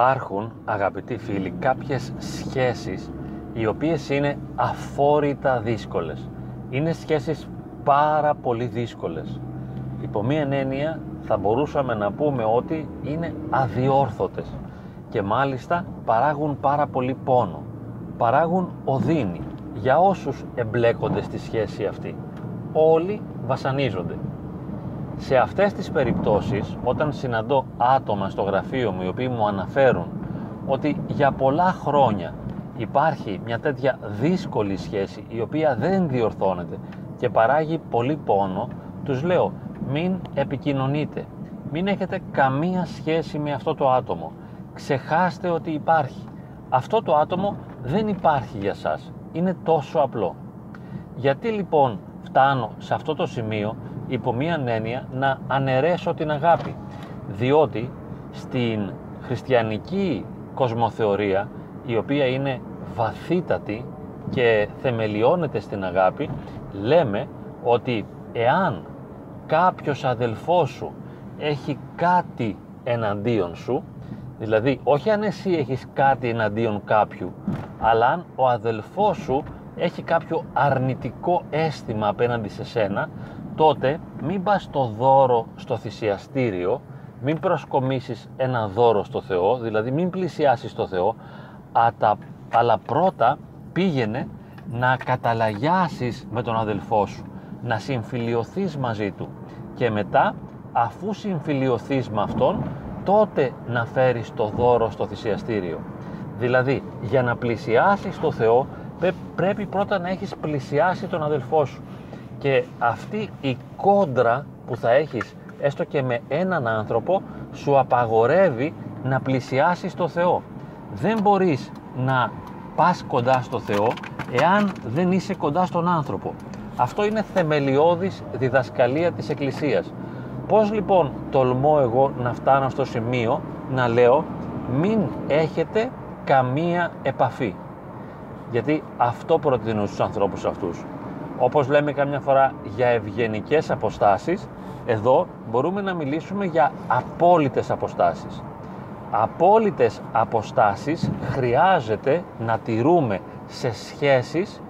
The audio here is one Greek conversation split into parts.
Υπάρχουν, αγαπητοί φίλοι, κάποιες σχέσεις οι οποίες είναι αφόρητα δύσκολες. Είναι σχέσεις πάρα πολύ δύσκολες. Υπό μία έννοια θα μπορούσαμε να πούμε ότι είναι αδιόρθωτες και μάλιστα παράγουν πάρα πολύ πόνο. Παράγουν οδύνη για όσους εμπλέκονται στη σχέση αυτή. Όλοι βασανίζονται. Σε αυτές τις περιπτώσεις, όταν συναντώ άτομα στο γραφείο μου οι οποίοι μου αναφέρουν ότι για πολλά χρόνια υπάρχει μια τέτοια δύσκολη σχέση η οποία δεν διορθώνεται και παράγει πολύ πόνο, τους λέω μην επικοινωνείτε, μην έχετε καμία σχέση με αυτό το άτομο, ξεχάστε ότι υπάρχει. Αυτό το άτομο δεν υπάρχει για σας, είναι τόσο απλό. Γιατί λοιπόν φτάνω σε αυτό το σημείο υπό μία έννοια να αναιρέσω την αγάπη. Διότι στην χριστιανική κοσμοθεωρία η οποία είναι βαθύτατη και θεμελιώνεται στην αγάπη λέμε ότι εάν κάποιος αδελφός σου έχει κάτι εναντίον σου δηλαδή όχι αν εσύ έχεις κάτι εναντίον κάποιου αλλά αν ο αδελφός σου έχει κάποιο αρνητικό αίσθημα απέναντι σε σένα τότε μην πας το δώρο στο θυσιαστήριο, μην προσκομίσεις ένα δώρο στο Θεό, δηλαδή μην πλησιάσεις το Θεό, αλλά πρώτα πήγαινε να καταλαγιάσεις με τον αδελφό σου, να συμφιλιωθείς μαζί του και μετά αφού συμφιλιωθείς με αυτόν, τότε να φέρεις το δώρο στο θυσιαστήριο. Δηλαδή, για να πλησιάσεις το Θεό, πρέπει πρώτα να έχεις πλησιάσει τον αδελφό σου και αυτή η κόντρα που θα έχεις έστω και με έναν άνθρωπο σου απαγορεύει να πλησιάσεις το Θεό. Δεν μπορείς να πας κοντά στο Θεό εάν δεν είσαι κοντά στον άνθρωπο. Αυτό είναι θεμελιώδης διδασκαλία της Εκκλησίας. Πώς λοιπόν τολμώ εγώ να φτάνω στο σημείο να λέω μην έχετε καμία επαφή. Γιατί αυτό προτείνω στους ανθρώπους αυτούς όπως λέμε καμιά φορά για ευγενικές αποστάσεις, εδώ μπορούμε να μιλήσουμε για απόλυτες αποστάσεις. Απόλυτες αποστάσεις χρειάζεται να τηρούμε σε σχέσεις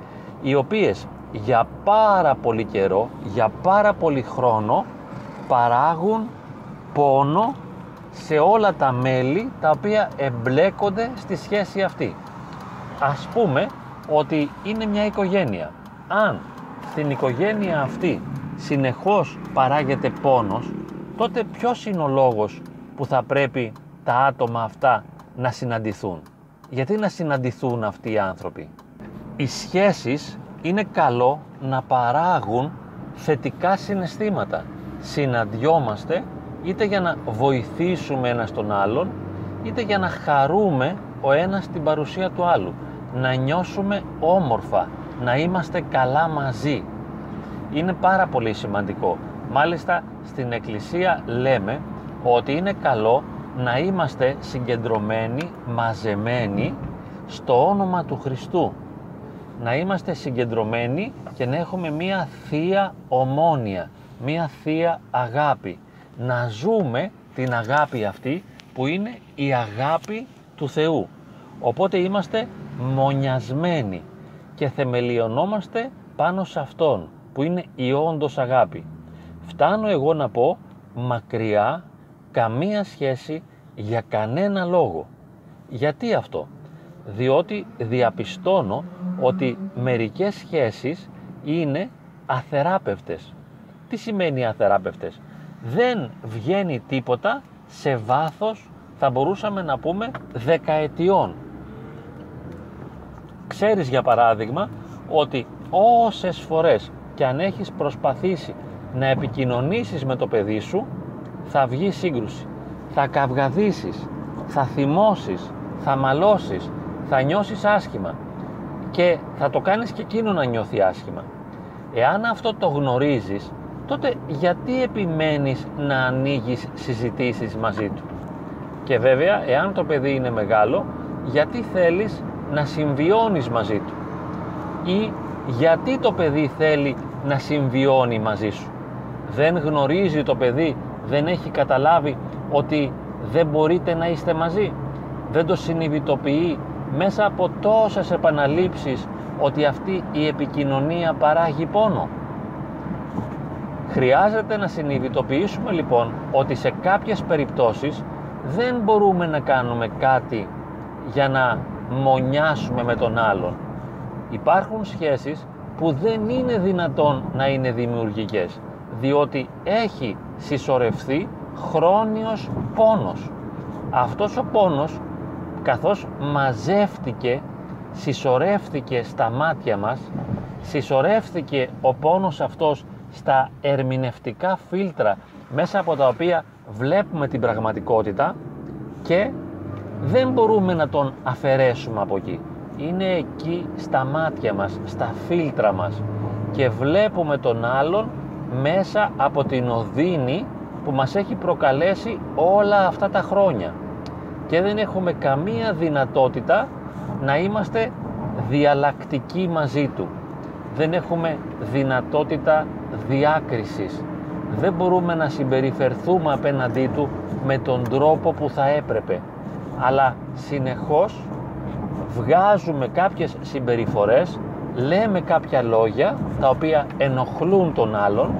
οι οποίες για πάρα πολύ καιρό, για πάρα πολύ χρόνο παράγουν πόνο σε όλα τα μέλη τα οποία εμπλέκονται στη σχέση αυτή. Ας πούμε ότι είναι μια οικογένεια. Αν στην οικογένεια αυτή συνεχώς παράγεται πόνος, τότε ποιος είναι ο λόγος που θα πρέπει τα άτομα αυτά να συναντηθούν; Γιατί να συναντηθούν αυτοί οι άνθρωποι; Οι σχέσεις είναι καλό να παράγουν θετικά συναισθήματα. Συναντιόμαστε είτε για να βοηθήσουμε ένα τον άλλον, είτε για να χαρούμε ο ένας την παρουσία του άλλου. Να νιώσουμε όμορφα, να είμαστε καλά μαζί. Είναι πάρα πολύ σημαντικό. Μάλιστα στην Εκκλησία λέμε ότι είναι καλό να είμαστε συγκεντρωμένοι, μαζεμένοι στο όνομα του Χριστού. Να είμαστε συγκεντρωμένοι και να έχουμε μία θεία ομόνια, μία θεία αγάπη. Να ζούμε την αγάπη αυτή που είναι η αγάπη του Θεού. Οπότε είμαστε μονιασμένοι και θεμελιωνόμαστε πάνω σε Αυτόν που είναι η όντως αγάπη. Φτάνω εγώ να πω μακριά καμία σχέση για κανένα λόγο. Γιατί αυτό; Διότι διαπιστώνω ότι μερικές σχέσεις είναι αθεράπευτες. Τι σημαίνει αθεράπευτες; Δεν βγαίνει τίποτα σε βάθος θα μπορούσαμε να πούμε δεκαετιών ξέρεις για παράδειγμα ότι όσες φορές και αν έχεις προσπαθήσει να επικοινωνήσεις με το παιδί σου θα βγει σύγκρουση, θα καυγαδίσεις, θα θυμώσεις, θα μαλώσεις, θα νιώσεις άσχημα και θα το κάνεις και εκείνο να νιώθει άσχημα. Εάν αυτό το γνωρίζεις, τότε γιατί επιμένεις να ανοίγεις συζητήσεις μαζί του; Και βέβαια, εάν το παιδί είναι μεγάλο, γιατί θέλεις να συμβιώνεις μαζί του ή γιατί το παιδί θέλει να συμβιώνει μαζί σου. Δεν γνωρίζει το παιδί, δεν έχει καταλάβει ότι δεν μπορείτε να είστε μαζί. δεν το συνειδητοποιεί μέσα από τόσες επαναλήψεις ότι αυτή η επικοινωνία παράγει πόνο. Χρειάζεται να συνειδητοποιήσουμε λοιπόν ότι σε κάποιες περιπτώσεις δεν μπορούμε να κάνουμε κάτι για να μονιάσουμε με τον άλλον. Υπάρχουν σχέσεις που δεν είναι δυνατόν να είναι δημιουργικές διότι έχει συσσωρευθεί χρόνιος πόνος. Αυτός ο πόνος καθώς μαζεύτηκε, συσσωρεύτηκε στα μάτια μας, συσσωρεύτηκε ο πόνος αυτός στα ερμηνευτικά φίλτρα μέσα από τα οποία βλέπουμε την πραγματικότητα και δεν μπορούμε να τον αφαιρέσουμε από εκεί. Είναι εκεί στα μάτια μας, στα φίλτρα μας και βλέπουμε τον άλλον μέσα από την οδύνη που μας έχει προκαλέσει όλα αυτά τα χρόνια και δεν έχουμε καμία δυνατότητα να είμαστε διαλλακτικοί μαζί του. Δεν έχουμε δυνατότητα διάκρισης. Δεν μπορούμε να συμπεριφερθούμε απέναντί του με τον τρόπο που θα έπρεπε. Αλλά συνεχώς βγάζουμε κάποιες συμπεριφορές, λέμε κάποια λόγια τα οποία ενοχλούν τον άλλον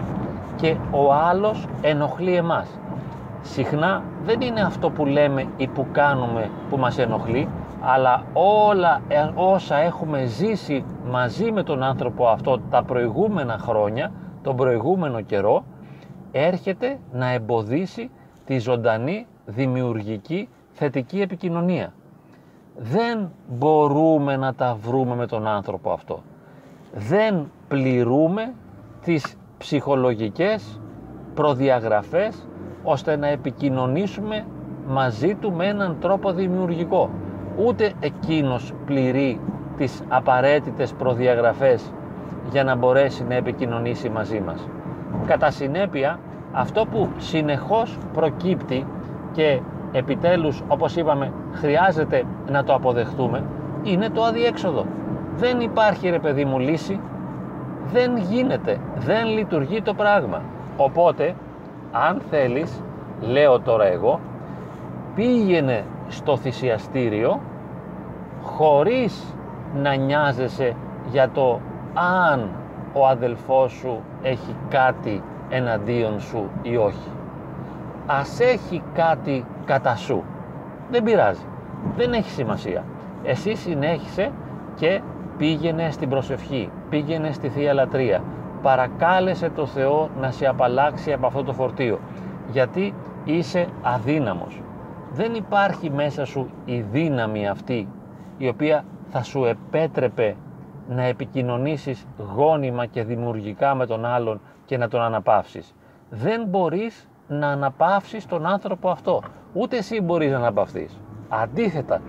και ο άλλος ενοχλεί εμάς. Συχνά δεν είναι αυτό που λέμε ή που κάνουμε που μας ενοχλεί, αλλά όλα ε, όσα έχουμε ζήσει μαζί με τον άνθρωπο αυτό τα προηγούμενα χρόνια, τον προηγούμενο καιρό, έρχεται να εμποδίσει τη ζωντανή, δημιουργική, θετική επικοινωνία. Δεν μπορούμε να τα βρούμε με τον άνθρωπο αυτό. Δεν πληρούμε τις ψυχολογικές προδιαγραφές ώστε να επικοινωνήσουμε μαζί του με έναν τρόπο δημιουργικό. Ούτε εκείνος πληρεί τις απαραίτητες προδιαγραφές για να μπορέσει να επικοινωνήσει μαζί μας. Κατά συνέπεια, αυτό που συνεχώς προκύπτει και επιτέλους, όπως είπαμε, χρειάζεται να το αποδεχτούμε, είναι το αδιέξοδο. Δεν υπάρχει ρε παιδί μου λύση, δεν γίνεται, δεν λειτουργεί το πράγμα. Οπότε αν θέλεις, λέω τώρα εγώ, πήγαινε στο θυσιαστήριο χωρίς να νοιάζεσαι για το αν ο αδελφός σου έχει κάτι εναντίον σου ή όχι. Ας έχει κάτι κατά σου. Δεν πειράζει. Δεν έχει σημασία. Εσύ συνέχισε και πήγαινε στην προσευχή, πήγαινε στη Θεία Λατρεία, παρακάλεσε το Θεό να σε απαλλάξει από αυτό το φορτίο γιατί είσαι αδύναμος δεν υπάρχει μέσα σου η δύναμη αυτή η οποία θα σου επέτρεπε να επικοινωνήσεις γόνιμα και δημιουργικά με τον άλλον και να τον αναπαύσεις δεν μπορείς να αναπαύσεις τον άνθρωπο αυτό. Ούτε εσύ μπορείς να αναπαυθείς. Αντίθετα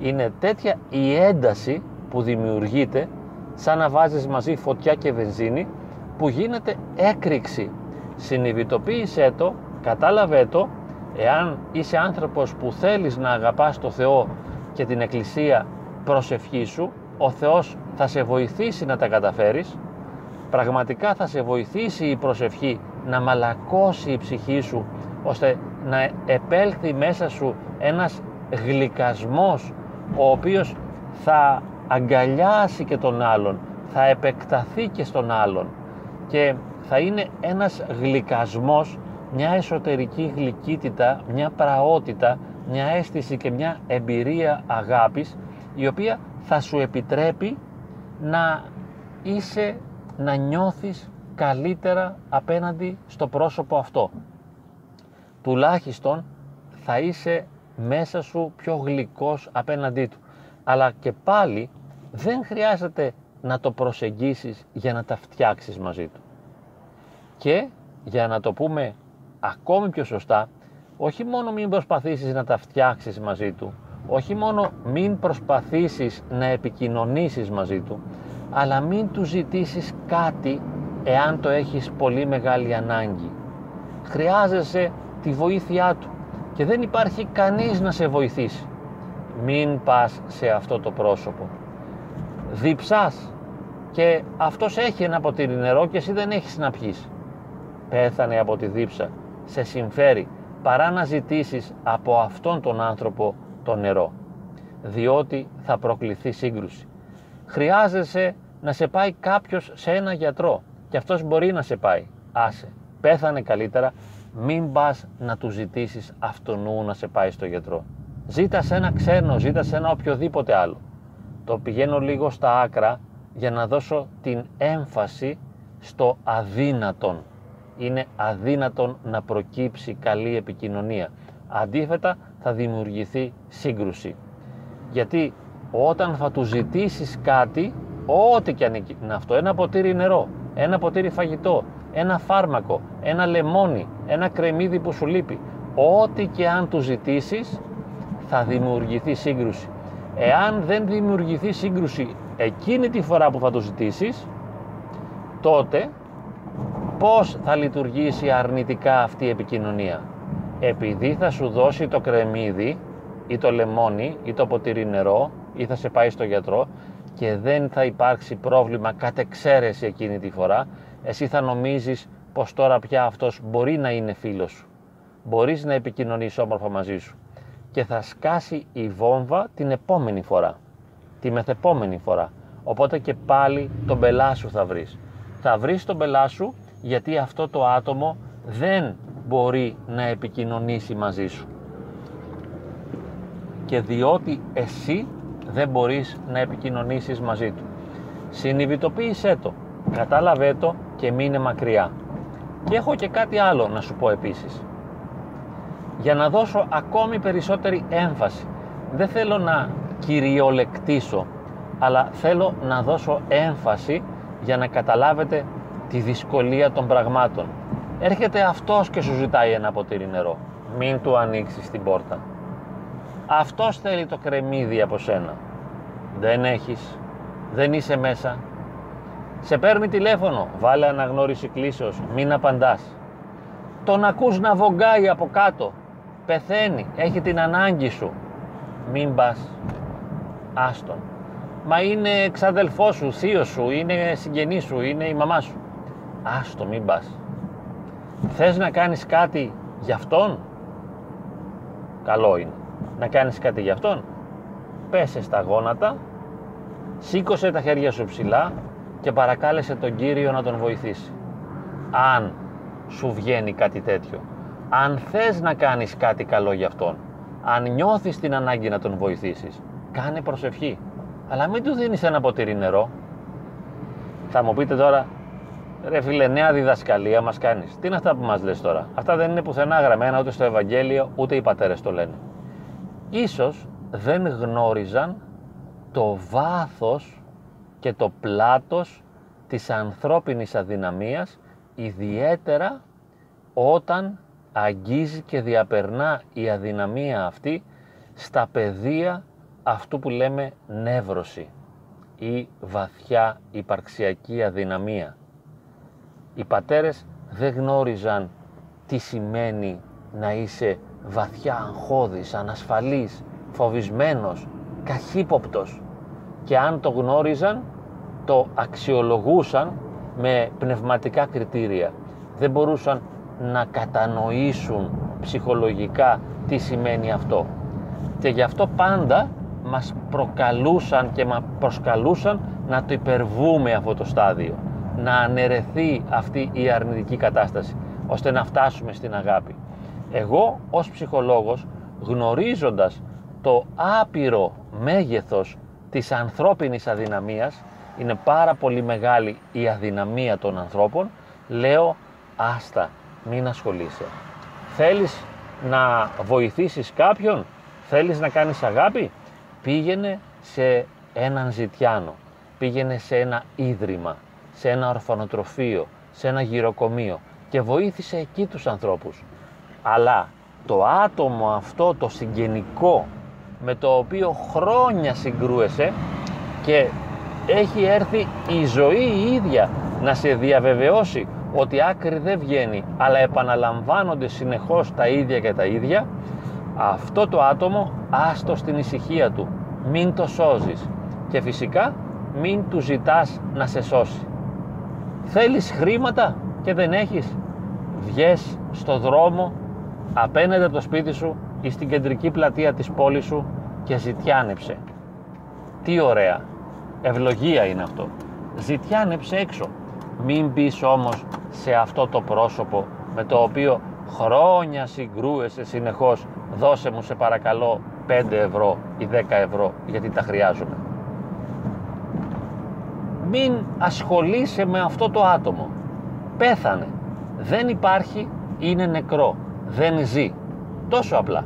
είναι τέτοια η ένταση που δημιουργείται σαν να βάζεις μαζί φωτιά και βενζίνη που γίνεται έκρηξη. Συνειδητοποίησέ το, κατάλαβέ το, εάν είσαι άνθρωπος που θέλεις να αγαπάς το Θεό και την Εκκλησία προσευχή σου, ο Θεός θα σε βοηθήσει να τα καταφέρεις, πραγματικά θα σε βοηθήσει η προσευχή να μαλακώσει η ψυχή σου, ώστε να επέλθει μέσα σου ένας γλυκασμός, ο οποίος θα αγκαλιάσει και τον άλλον, θα επεκταθεί και στον άλλον. Και θα είναι ένας γλυκασμός, μια εσωτερική γλυκύτητα, μια πραότητα, μια αίσθηση και μια εμπειρία αγάπης η οποία θα σου επιτρέπει να είσαι, να νιώθεις καλύτερα απέναντι στο πρόσωπο αυτό. Τουλάχιστον θα είσαι μέσα σου πιο γλυκός απέναντί του. Αλλά και πάλι δεν χρειάζεται να το προσεγγίσεις για να τα φτιάξεις μαζί του. Και για να το πούμε ακόμη πιο σωστά, όχι μόνο μην προσπαθήσεις να τα φτιάξεις μαζί του, όχι μόνο μην προσπαθήσεις να επικοινωνήσεις μαζί του, αλλά μην του ζητήσεις κάτι εάν το έχεις πολύ μεγάλη ανάγκη. Χρειάζεσαι τη βοήθειά του και δεν υπάρχει κανείς να σε βοηθήσει. Μην πας σε αυτό το πρόσωπο. Διψάς και αυτός έχει ένα ποτήρι νερό και εσύ δεν έχεις να πιείς. Πέθανε από τη δίψα. Σε συμφέρει παρά να ζητήσεις από αυτόν τον άνθρωπο το νερό. διότι θα προκληθεί σύγκρουση. Χρειάζεσαι να σε πάει κάποιος σε ένα γιατρό και αυτός μπορεί να σε πάει. Άσε, πέθανε καλύτερα, μην πας να του ζητήσεις αυτονού να σε πάει στο γιατρό. Ζήτα σε ένα ξένο, ζήτα σε ένα οποιοδήποτε άλλο. Το πηγαίνω λίγο στα άκρα για να δώσω την έμφαση στο αδύνατον. Είναι αδύνατον να προκύψει καλή επικοινωνία. Αντίθετα θα δημιουργηθεί σύγκρουση. Γιατί όταν θα του ζητήσεις κάτι, ό,τι και αν είναι αυτό, ένα ποτήρι νερό, ένα ποτήρι φαγητό, ένα φάρμακο, ένα λεμόνι, ένα κρεμμύδι που σου λείπει, ό,τι και αν του ζητήσεις, θα δημιουργηθεί σύγκρουση. Εάν δεν δημιουργηθεί σύγκρουση εκείνη τη φορά που θα το ζητήσεις, τότε πώς θα λειτουργήσει αρνητικά αυτή η επικοινωνία; Επειδή θα σου δώσει το κρεμμύδι ή το λεμόνι ή το ποτήρι νερό ή θα σε πάει στο γιατρό και δεν θα υπάρξει πρόβλημα κατ' εξαίρεση εκείνη τη φορά, εσύ θα νομίζεις πως τώρα πια αυτός μπορεί να είναι φίλος σου. Μπορείς να επικοινωνείς όμορφα μαζί σου και θα σκάσει η βόμβα την επόμενη φορά, τη μεθεπόμενη φορά. Οπότε και πάλι τον πελά σου θα βρεις. Θα βρεις τον πελά σου γιατί αυτό το άτομο δεν μπορεί να επικοινωνήσει μαζί σου. Και διότι εσύ δεν μπορείς να επικοινωνήσεις μαζί του. Συνειδητοποίησέ το, κατάλαβέ το και μείνε μακριά. Και έχω και κάτι άλλο να σου πω επίσης για να δώσω ακόμη περισσότερη έμφαση. Δεν θέλω να κυριολεκτήσω, αλλά θέλω να δώσω έμφαση για να καταλάβετε τη δυσκολία των πραγμάτων. Έρχεται αυτός και σου ζητάει ένα ποτήρι νερό. Μην του ανοίξεις την πόρτα. Αυτός θέλει το κρεμμύδι από σένα. Δεν έχεις. Δεν είσαι μέσα. Σε παίρνει τηλέφωνο. Βάλε αναγνώριση κλήσεως. Μην απαντάς. Τον ακούς να βογκάει από κάτω πεθαίνει, έχει την ανάγκη σου. Μην πας. Άστον. Μα είναι ξαδελφό σου, θείος σου, είναι συγγενής σου, είναι η μαμά σου. Άστο, μην πας. Θες να κάνεις κάτι για αυτόν; Καλό είναι. Να κάνεις κάτι για αυτόν. Πέσε στα γόνατα, σήκωσε τα χέρια σου ψηλά και παρακάλεσε τον Κύριο να τον βοηθήσει. Αν σου βγαίνει κάτι τέτοιο αν θες να κάνεις κάτι καλό για αυτόν, αν νιώθεις την ανάγκη να τον βοηθήσεις, κάνε προσευχή. Αλλά μην του δίνεις ένα ποτήρι νερό. Θα μου πείτε τώρα, ρε φίλε, νέα διδασκαλία μας κάνεις. Τι είναι αυτά που μας λες τώρα; Αυτά δεν είναι πουθενά γραμμένα ούτε στο Ευαγγέλιο, ούτε οι πατέρες το λένε. Ίσως δεν γνώριζαν το βάθος και το πλάτος της ανθρώπινης αδυναμίας, ιδιαίτερα όταν αγγίζει και διαπερνά η αδυναμία αυτή στα πεδία αυτού που λέμε νεύρωση ή βαθιά υπαρξιακή αδυναμία. Οι πατέρες δεν γνώριζαν τι σημαίνει να είσαι βαθιά αγχώδης, ανασφαλής, φοβισμένος, καχύποπτος και αν το γνώριζαν το αξιολογούσαν με πνευματικά κριτήρια. Δεν μπορούσαν να κατανοήσουν ψυχολογικά τι σημαίνει αυτό. Και γι' αυτό πάντα μας προκαλούσαν και μας προσκαλούσαν να το υπερβούμε αυτό το στάδιο. Να αναιρεθεί αυτή η αρνητική κατάσταση, ώστε να φτάσουμε στην αγάπη. Εγώ ως ψυχολόγος γνωρίζοντας το άπειρο μέγεθος της ανθρώπινης αδυναμίας, είναι πάρα πολύ μεγάλη η αδυναμία των ανθρώπων, λέω άστα μην ασχολείσαι. Θέλεις να βοηθήσεις κάποιον, θέλεις να κάνεις αγάπη, πήγαινε σε έναν ζητιάνο, πήγαινε σε ένα ίδρυμα, σε ένα ορφανοτροφείο, σε ένα γυροκομείο και βοήθησε εκεί τους ανθρώπους. Αλλά το άτομο αυτό το συγγενικό με το οποίο χρόνια συγκρούεσαι και έχει έρθει η ζωή η ίδια να σε διαβεβαιώσει ότι άκρη δεν βγαίνει αλλά επαναλαμβάνονται συνεχώς τα ίδια και τα ίδια αυτό το άτομο άστο στην ησυχία του. Μην το σώζεις. Και φυσικά μην του ζητάς να σε σώσει. Θέλεις χρήματα και δεν έχεις. Βγες στο δρόμο απέναντι από το σπίτι σου ή στην κεντρική πλατεία της πόλης σου και ζητιάνεψε. Τι ωραία. Ευλογία είναι αυτό. Ζητιάνεψε έξω. Μην μπει όμως σε αυτό το πρόσωπο με το οποίο χρόνια συγκρούεσαι συνεχώς δώσε μου σε παρακαλώ 5 ευρώ ή 10 ευρώ γιατί τα χρειάζομαι. Μην ασχολείσαι με αυτό το άτομο. Πέθανε. Δεν υπάρχει, είναι νεκρό. Δεν ζει. Τόσο απλά.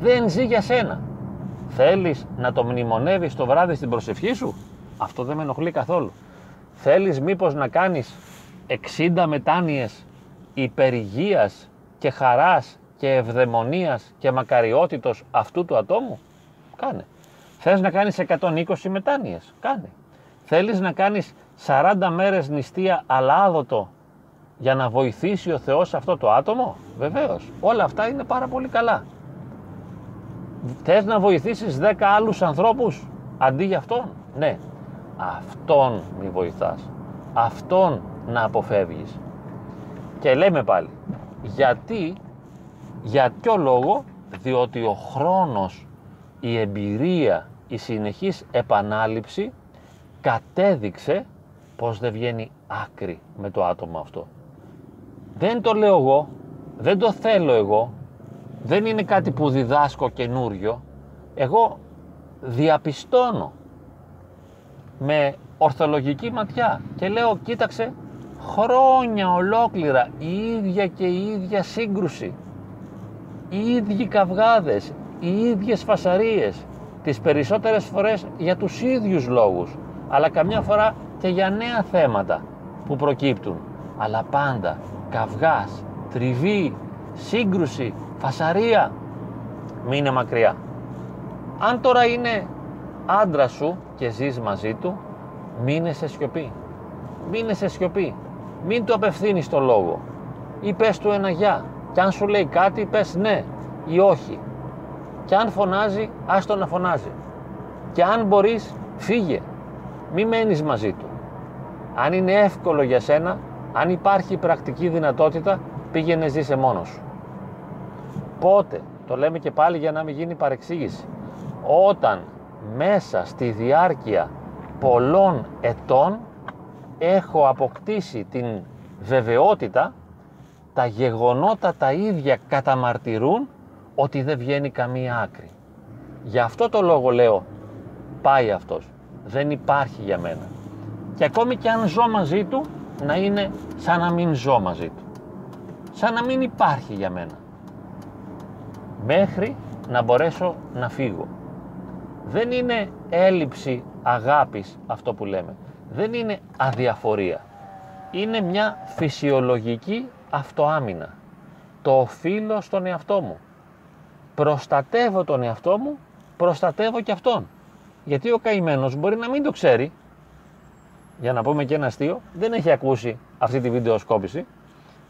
Δεν ζει για σένα. Θέλεις να το μνημονεύεις το βράδυ στην προσευχή σου; Αυτό δεν με ενοχλεί καθόλου. Θέλεις μήπως να κάνεις 60 μετάνοιες υπερηγίας και χαράς και ευδαιμονίας και μακαριότητος αυτού του ατόμου; Κάνε. Θες να κάνεις 120 μετάνοιες; Κάνε. Θέλεις να κάνεις 40 μέρες νηστεία αλάδοτο για να βοηθήσει ο Θεός αυτό το άτομο; Βεβαίως. Όλα αυτά είναι πάρα πολύ καλά. Θες να βοηθήσεις 10 άλλους ανθρώπους αντί για αυτόν; Ναι. Αυτόν μη βοηθάς. Αυτόν να αποφεύγεις. Και λέμε πάλι, γιατί, για ποιο λόγο, διότι ο χρόνος, η εμπειρία, η συνεχής επανάληψη κατέδειξε πως δεν βγαίνει άκρη με το άτομο αυτό. Δεν το λέω εγώ, δεν το θέλω εγώ, δεν είναι κάτι που διδάσκω καινούριο. Εγώ διαπιστώνω με ορθολογική ματιά και λέω κοίταξε χρόνια ολόκληρα η ίδια και η ίδια σύγκρουση οι ίδιοι καυγάδες οι ίδιες φασαρίες τις περισσότερες φορές για τους ίδιους λόγους αλλά καμιά φορά και για νέα θέματα που προκύπτουν αλλά πάντα καυγάς, τριβή, σύγκρουση, φασαρία. Μείνε μακριά. Αν τώρα είναι άντρα σου και ζεις μαζί του μείνε σε σιωπή. Μείνε σε σιωπή. Μην του απευθύνεις το λόγο. Ή πες του ένα γεια και αν σου λέει κάτι πες ναι ή όχι και αν φωνάζει άστο να φωνάζει. Και αν μπορείς φύγε. Μη μένεις μαζί του. Αν είναι εύκολο για σένα αν υπάρχει πρακτική δυνατότητα πήγαινε ζήσε μόνος σου πότε το λέμε και πάλι για να μην γίνει παρεξήγηση όταν μέσα στη διάρκεια πολλών ετών έχω αποκτήσει την βεβαιότητα τα γεγονότα τα ίδια καταμαρτυρούν ότι δεν βγαίνει καμία άκρη. Γι' αυτό το λόγο λέω πάει αυτός. Δεν υπάρχει για μένα. Και ακόμη και αν ζω μαζί του να είναι σαν να μην ζω μαζί του. Σαν να μην υπάρχει για μένα. Μέχρι να μπορέσω να φύγω. Δεν είναι έλλειψη αγάπης αυτό που λέμε δεν είναι αδιαφορία. Είναι μια φυσιολογική αυτοάμυνα. Το οφείλω στον εαυτό μου. Προστατεύω τον εαυτό μου, προστατεύω και αυτόν. Γιατί ο καημένος μπορεί να μην το ξέρει, για να πούμε και ένα αστείο, δεν έχει ακούσει αυτή τη βιντεοσκόπηση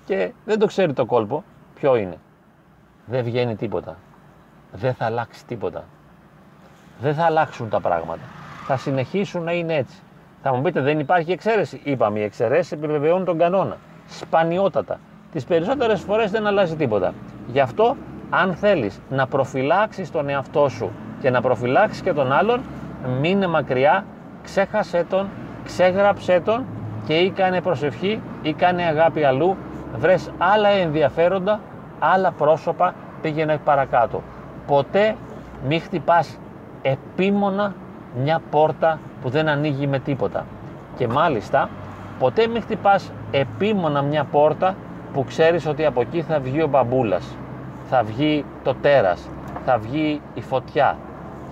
και δεν το ξέρει το κόλπο. Ποιο είναι. Δεν βγαίνει τίποτα. Δεν θα αλλάξει τίποτα. Δεν θα αλλάξουν τα πράγματα. Θα συνεχίσουν να είναι έτσι. Θα μου πείτε, δεν υπάρχει εξαίρεση. Είπαμε, οι εξαιρέσεις επιβεβαιώνουν τον κανόνα. Σπανιότατα. Τις περισσότερες φορές δεν αλλάζει τίποτα. Γι' αυτό, αν θέλεις να προφυλάξεις τον εαυτό σου και να προφυλάξεις και τον άλλον, μείνε μακριά, ξέχασέ τον, ξέγραψέ τον και ή κάνε προσευχή ή κάνε αγάπη αλλού, βρες άλλα ενδιαφέροντα, άλλα πρόσωπα, πήγαινε παρακάτω. Ποτέ μη χτυπάς επίμονα μια πόρτα που δεν ανοίγει με τίποτα. Και μάλιστα ποτέ μην χτυπάς επίμονα μια πόρτα που ξέρεις ότι από εκεί θα βγει ο μπαμπούλας, θα βγει το τέρας, θα βγει η φωτιά,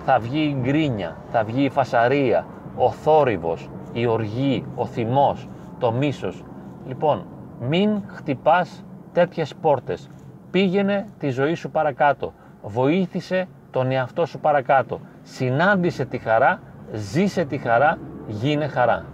θα βγει η γκρίνια, θα βγει η φασαρία, ο θόρυβος, η οργή, ο θυμός, το μίσος. Λοιπόν, μην χτυπάς τέτοιες πόρτες. Πήγαινε τη ζωή σου παρακάτω. Βοήθησε τον εαυτό σου παρακάτω. Συνάντησε τη χαρά, ζήσε τη χαρά, γίνε χαρά.